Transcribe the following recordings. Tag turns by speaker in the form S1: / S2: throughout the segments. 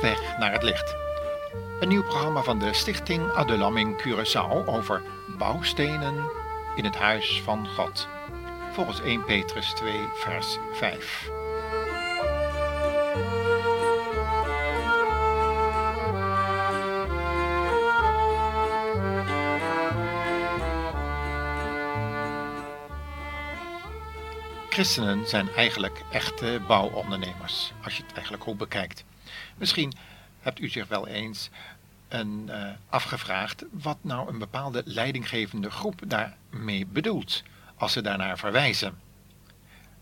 S1: Weg naar het licht. Een nieuw programma van de Stichting Adulam Curaçao over bouwstenen in het huis van God. Volgens 1 Petrus 2 vers 5. Christenen zijn eigenlijk echte bouwondernemers, als je het eigenlijk goed bekijkt. Misschien hebt u zich wel eens een, uh, afgevraagd wat nou een bepaalde leidinggevende groep daarmee bedoelt, als ze daarnaar verwijzen.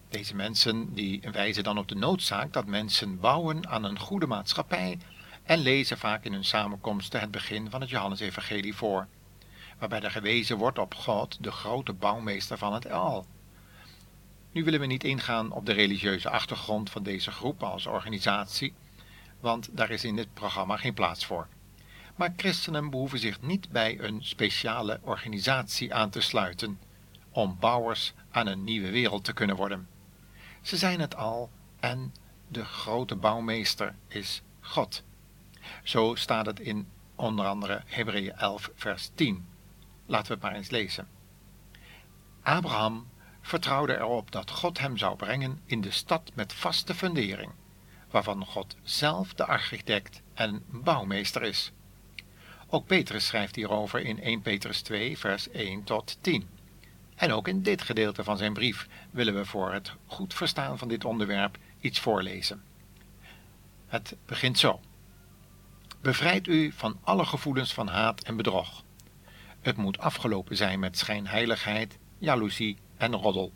S1: Deze mensen die wijzen dan op de noodzaak dat mensen bouwen aan een goede maatschappij en lezen vaak in hun samenkomsten het begin van het Johannesevangelie voor, waarbij er gewezen wordt op God, de grote bouwmeester van het al. Nu willen we niet ingaan op de religieuze achtergrond van deze groep als organisatie, want daar is in dit programma geen plaats voor. Maar christenen behoeven zich niet bij een speciale organisatie aan te sluiten om bouwers aan een nieuwe wereld te kunnen worden. Ze zijn het al en de grote bouwmeester is God. Zo staat het in onder andere Hebreeën 11 vers 10. Laten we het maar eens lezen. Abraham vertrouwde erop dat God hem zou brengen in de stad met vaste fundering, waarvan God zelf de architect en bouwmeester is. Ook Petrus schrijft hierover in 1 Petrus 2, vers 1 tot 10. En ook in dit gedeelte van zijn brief willen we voor het goed verstaan van dit onderwerp iets voorlezen. Het begint zo. Bevrijd u van alle gevoelens van haat en bedrog. Het moet afgelopen zijn met schijnheiligheid, jaloezie en roddel.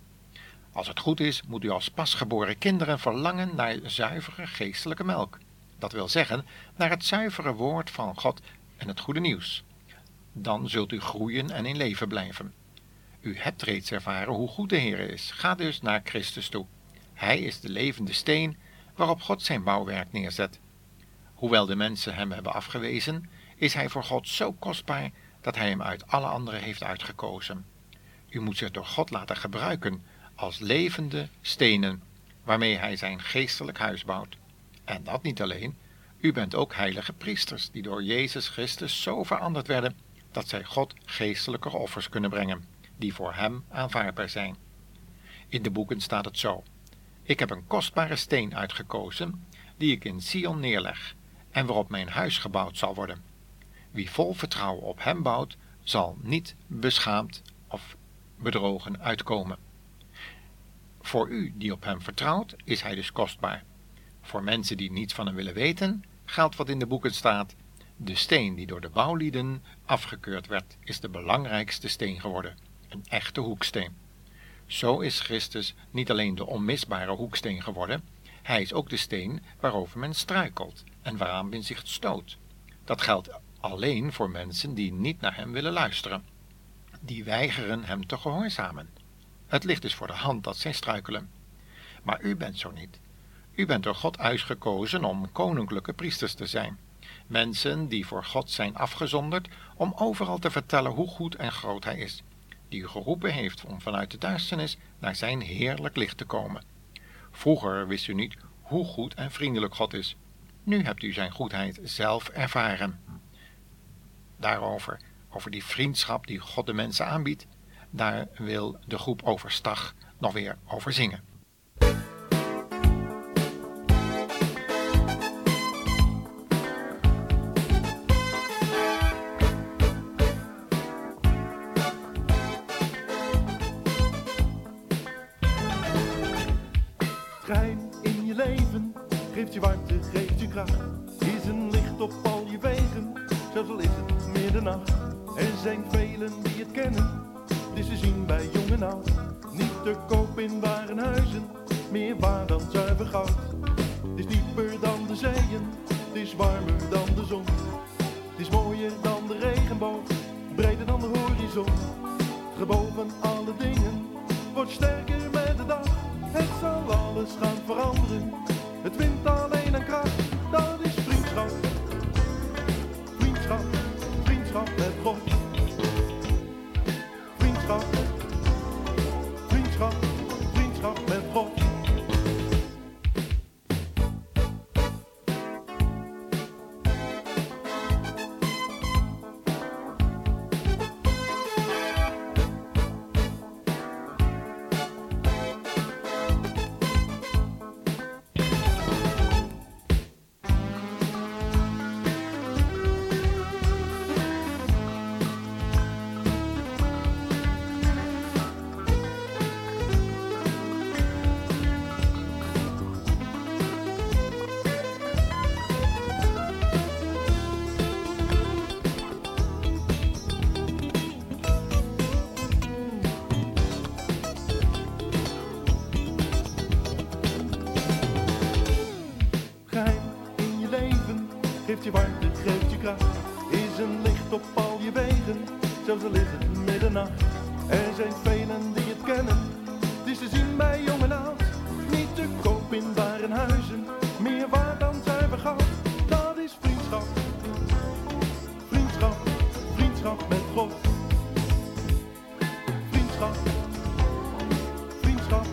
S1: Als het goed is, moet u als pasgeboren kinderen verlangen naar zuivere geestelijke melk. Dat wil zeggen, naar het zuivere woord van God en het goede nieuws. Dan zult u groeien en in leven blijven. U hebt reeds ervaren hoe goed de Heer is. Ga dus naar Christus toe. Hij is de levende steen waarop God zijn bouwwerk neerzet. Hoewel de mensen hem hebben afgewezen, is hij voor God zo kostbaar dat hij hem uit alle anderen heeft uitgekozen. U moet zich door God laten gebruiken als levende stenen waarmee hij zijn geestelijk huis bouwt. En dat niet alleen, u bent ook heilige priesters die door Jezus Christus zo veranderd werden dat zij God geestelijke offers kunnen brengen, die voor hem aanvaardbaar zijn. In de boeken staat het zo: Ik heb een kostbare steen uitgekozen, die ik in Sion neerleg, en waarop mijn huis gebouwd zal worden. Wie vol vertrouwen op hem bouwt, zal niet beschaamd of bedrogen uitkomen. Voor u die op hem vertrouwt, is hij dus kostbaar. Voor mensen die niets van hem willen weten, geldt wat in de boeken staat. De steen die door de bouwlieden afgekeurd werd, is de belangrijkste steen geworden, een echte hoeksteen. Zo is Christus niet alleen de onmisbare hoeksteen geworden, hij is ook de steen waarover men struikelt en waaraan men zich stoot. Dat geldt alleen voor mensen die niet naar hem willen luisteren die weigeren hem te gehoorzamen. Het ligt dus voor de hand dat zij struikelen. Maar u bent zo niet. U bent door God uitgekozen om koninklijke priesters te zijn. Mensen die voor God zijn afgezonderd om overal te vertellen hoe goed en groot Hij is. Die u geroepen heeft om vanuit de duisternis naar Zijn heerlijk licht te komen. Vroeger wist u niet hoe goed en vriendelijk God is. Nu hebt u Zijn goedheid zelf ervaren. Daarover over die vriendschap die God de mensen aanbiedt, daar wil de groep Overstag nog weer over zingen.
S2: Schijn in je leven geeft je warmte, geeft je kracht. Het is warmer dan de zon. Het is mooier dan de regenboog, breder dan de horizon. Geboven alle dingen, wordt sterker met de dag. Het zal alles gaan veranderen, het wint alleen aan kracht. Dat is vriendschap, vriendschap, vriendschap met God. Vriendschap, vriendschap, al is het middernacht. Er zijn velen die het kennen, het is zien bij jong en. Niet te koop in waren huizen, meer waard dan zuiver goud. Dat is vriendschap, vriendschap, vriendschap met God. Vriendschap, vriendschap,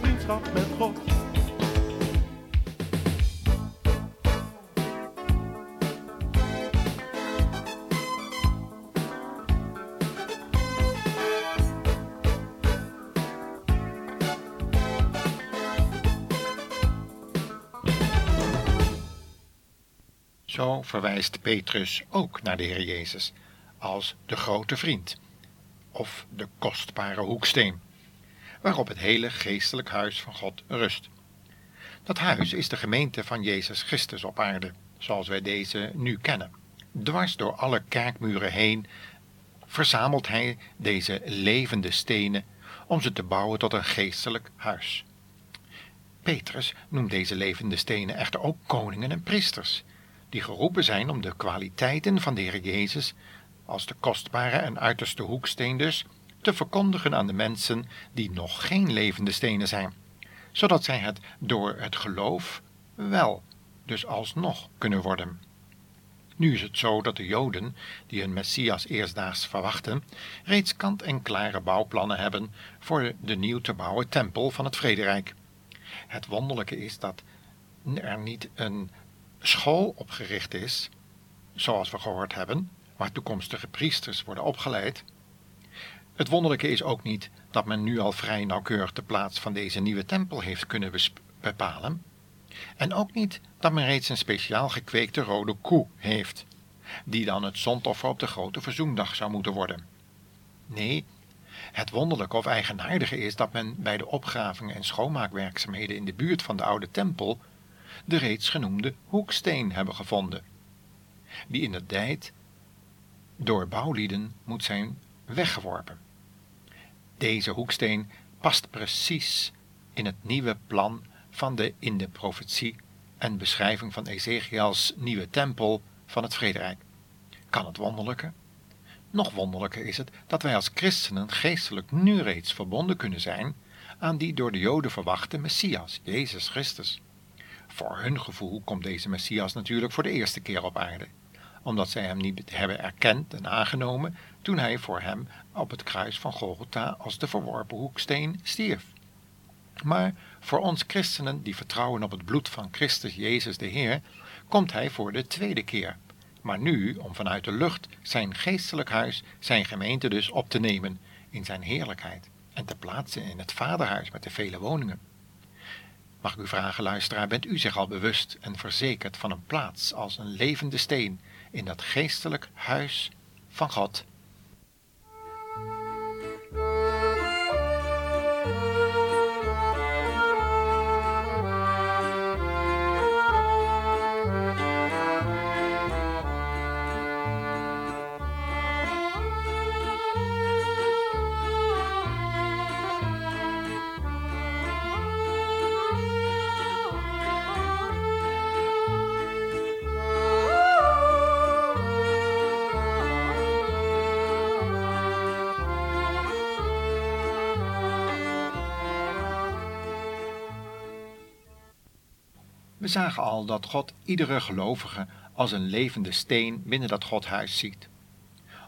S2: vriendschap met God.
S1: Zo verwijst Petrus ook naar de Heer Jezus als de grote vriend of de kostbare hoeksteen, waarop het hele geestelijk huis van God rust. Dat huis is de gemeente van Jezus Christus op aarde, zoals wij deze nu kennen. Dwars door alle kerkmuren heen verzamelt hij deze levende stenen om ze te bouwen tot een geestelijk huis. Petrus noemt deze levende stenen echter ook koningen en priesters, die geroepen zijn om de kwaliteiten van de Heer Jezus, als de kostbare en uiterste hoeksteen dus, te verkondigen aan de mensen die nog geen levende stenen zijn, zodat zij het door het geloof wel, dus alsnog kunnen worden. Nu is het zo dat de Joden, die hun Messias eerstdaags verwachten, reeds kant-en-klare bouwplannen hebben voor de nieuw te bouwen tempel van het Vrederijk. Het wonderlijke is dat er niet een school opgericht is, zoals we gehoord hebben, waar toekomstige priesters worden opgeleid. Het wonderlijke is ook niet dat men nu al vrij nauwkeurig de plaats van deze nieuwe tempel heeft kunnen bepalen. En ook niet dat men reeds een speciaal gekweekte rode koe heeft, die dan het zondoffer op de grote verzoendag zou moeten worden. Nee, het wonderlijke of eigenaardige is dat men bij de opgravingen en schoonmaakwerkzaamheden in de buurt van de oude tempel de reeds genoemde hoeksteen hebben gevonden, die in de tijd door bouwlieden moet zijn weggeworpen. Deze hoeksteen past precies in het nieuwe plan van de in de profetie en beschrijving van Ezekiels nieuwe tempel van het Vrederijk. Kan het wonderlijke? Nog wonderlijker is het dat wij als christenen geestelijk nu reeds verbonden kunnen zijn aan die door de Joden verwachte Messias, Jezus Christus. Voor hun gevoel komt deze Messias natuurlijk voor de eerste keer op aarde, omdat zij hem niet hebben erkend en aangenomen toen hij voor hem op het kruis van Golgotha als de verworpen hoeksteen stierf. Maar voor ons christenen die vertrouwen op het bloed van Christus Jezus de Heer, komt hij voor de tweede keer. Maar nu om vanuit de lucht zijn geestelijk huis, zijn gemeente dus op te nemen in zijn heerlijkheid en te plaatsen in het vaderhuis met de vele woningen. Mag ik u vragen, luisteraar, bent u zich al bewust en verzekerd van een plaats als een levende steen in dat geestelijk huis van God? We zagen al dat God iedere gelovige als een levende steen binnen dat Godhuis ziet.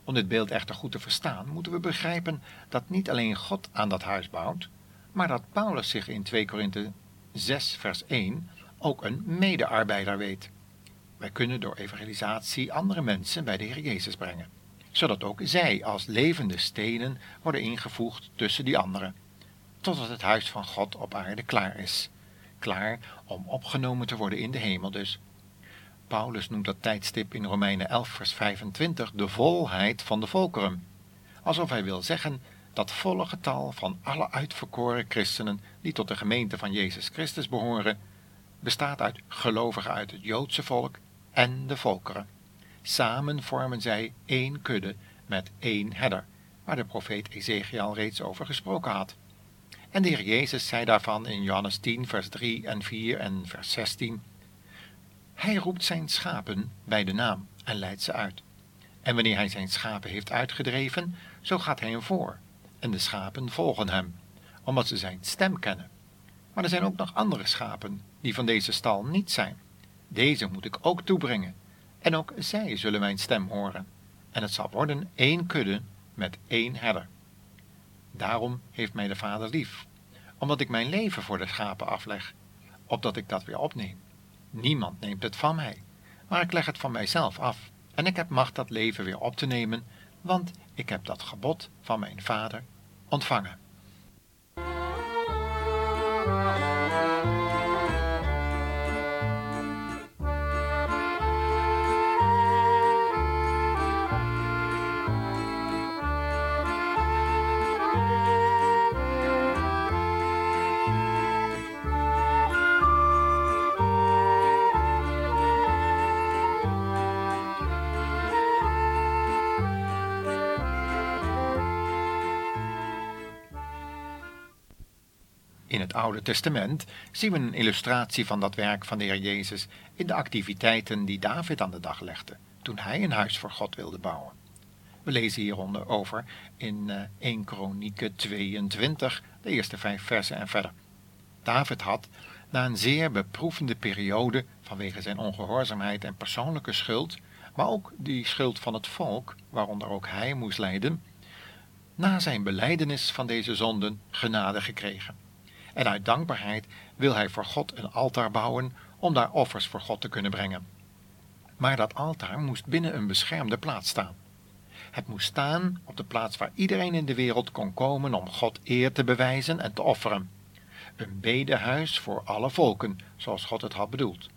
S1: Om dit beeld echter goed te verstaan, moeten we begrijpen dat niet alleen God aan dat huis bouwt, maar dat Paulus zich in 2 Korinthe 6 vers 1 ook een medearbeider weet. Wij kunnen door evangelisatie andere mensen bij de Heer Jezus brengen, zodat ook zij als levende stenen worden ingevoegd tussen die anderen, totdat het huis van God op aarde klaar is klaar om opgenomen te worden in de hemel dus. Paulus noemt dat tijdstip in Romeinen 11 vers 25 de volheid van de volkeren. Alsof hij wil zeggen dat volle getal van alle uitverkoren christenen die tot de gemeente van Jezus Christus behoren, bestaat uit gelovigen uit het Joodse volk en de volkeren. Samen vormen zij één kudde met één herder, waar de profeet Ezekiel reeds over gesproken had. En de Heer Jezus zei daarvan in Johannes 10, vers 3 en 4 en vers 16. Hij roept zijn schapen bij de naam en leidt ze uit. En wanneer hij zijn schapen heeft uitgedreven, zo gaat hij hem voor. En de schapen volgen hem, omdat ze zijn stem kennen. Maar er zijn ook nog andere schapen die van deze stal niet zijn. Deze moet ik ook toebrengen. En ook zij zullen mijn stem horen. En het zal worden één kudde met één herder. Daarom heeft mij de Vader lief, omdat ik mijn leven voor de schapen afleg, opdat ik dat weer opneem. Niemand neemt het van mij, maar ik leg het van mijzelf af. En ik heb macht dat leven weer op te nemen, want ik heb dat gebod van mijn Vader ontvangen. In het Oude Testament zien we een illustratie van dat werk van de Heer Jezus in de activiteiten die David aan de dag legde toen hij een huis voor God wilde bouwen. We lezen hieronder over in 1 Kronieken 22, de eerste vijf versen en verder. David had, na een zeer beproevende periode vanwege zijn ongehoorzaamheid en persoonlijke schuld, maar ook die schuld van het volk, waaronder ook hij moest lijden, na zijn beleidenis van deze zonden genade gekregen en uit dankbaarheid wil hij voor God een altaar bouwen om daar offers voor God te kunnen brengen. Maar dat altaar moest binnen een beschermde plaats staan. Het moest staan op de plaats waar iedereen in de wereld kon komen om God eer te bewijzen en te offeren. Een bedehuis voor alle volken, zoals God het had bedoeld.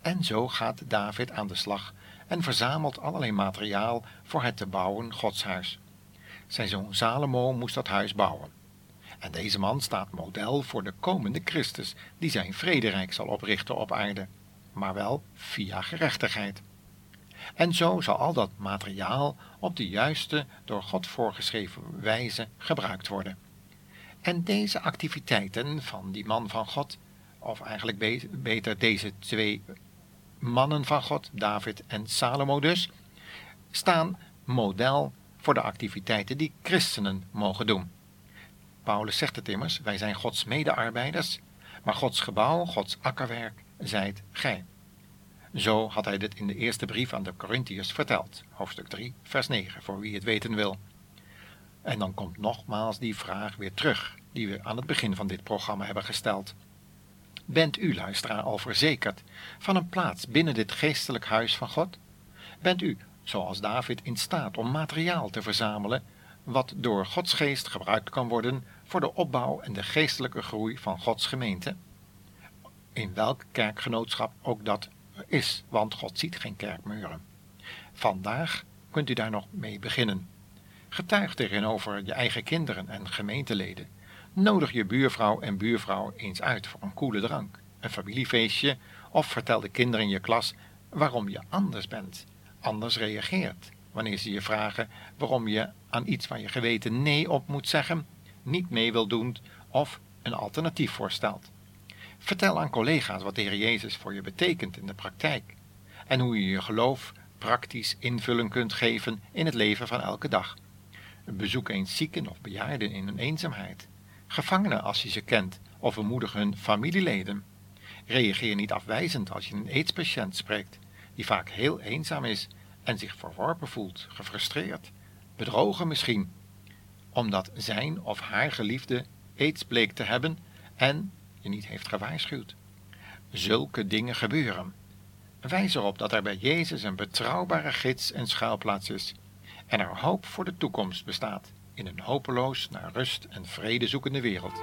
S1: En zo gaat David aan de slag en verzamelt allerlei materiaal voor het te bouwen godshuis. Zijn zoon Salomo moest dat huis bouwen. En deze man staat model voor de komende Christus, die zijn vrederijk zal oprichten op aarde, maar wel via gerechtigheid. En zo zal al dat materiaal op de juiste, door God voorgeschreven wijze gebruikt worden. En deze activiteiten van die man van God, of eigenlijk beter deze twee mannen van God, David en Salomo dus, staan model voor de activiteiten die christenen mogen doen. Paulus zegt het immers, wij zijn Gods medearbeiders, maar Gods gebouw, Gods akkerwerk, zijt gij. Zo had hij dit in de eerste brief aan de Corinthiërs verteld, hoofdstuk 3, vers 9, voor wie het weten wil. En dan komt nogmaals die vraag weer terug, die we aan het begin van dit programma hebben gesteld. Bent u, luisteraar, al verzekerd van een plaats binnen dit geestelijk huis van God? Bent u, zoals David, in staat om materiaal te verzamelen wat door Gods geest gebruikt kan worden voor de opbouw en de geestelijke groei van Gods gemeente, in welk kerkgenootschap ook dat is, want God ziet geen kerkmuren. Vandaag kunt u daar nog mee beginnen. Getuig erin over je eigen kinderen en gemeenteleden. Nodig je buurvrouw en buurvrouw eens uit voor een koele drank, een familiefeestje of vertel de kinderen in je klas waarom je anders bent, anders reageert, wanneer ze je vragen waarom je aan iets waar je geweten nee op moet zeggen, niet mee wil doen of een alternatief voorstelt. Vertel aan collega's wat de Heer Jezus voor je betekent in de praktijk en hoe je je geloof praktisch invulling kunt geven in het leven van elke dag. Bezoek eens zieken of bejaarden in hun eenzaamheid, gevangenen als je ze kent of bemoedig hun familieleden. Reageer niet afwijzend als je een aidspatiënt spreekt, die vaak heel eenzaam is en zich verworpen voelt, gefrustreerd, bedrogen misschien, omdat zijn of haar geliefde aids bleek te hebben en je niet heeft gewaarschuwd. Zulke dingen gebeuren. Wijs erop dat er bij Jezus een betrouwbare gids en schuilplaats is en er hoop voor de toekomst bestaat in een hopeloos naar rust en vrede zoekende wereld.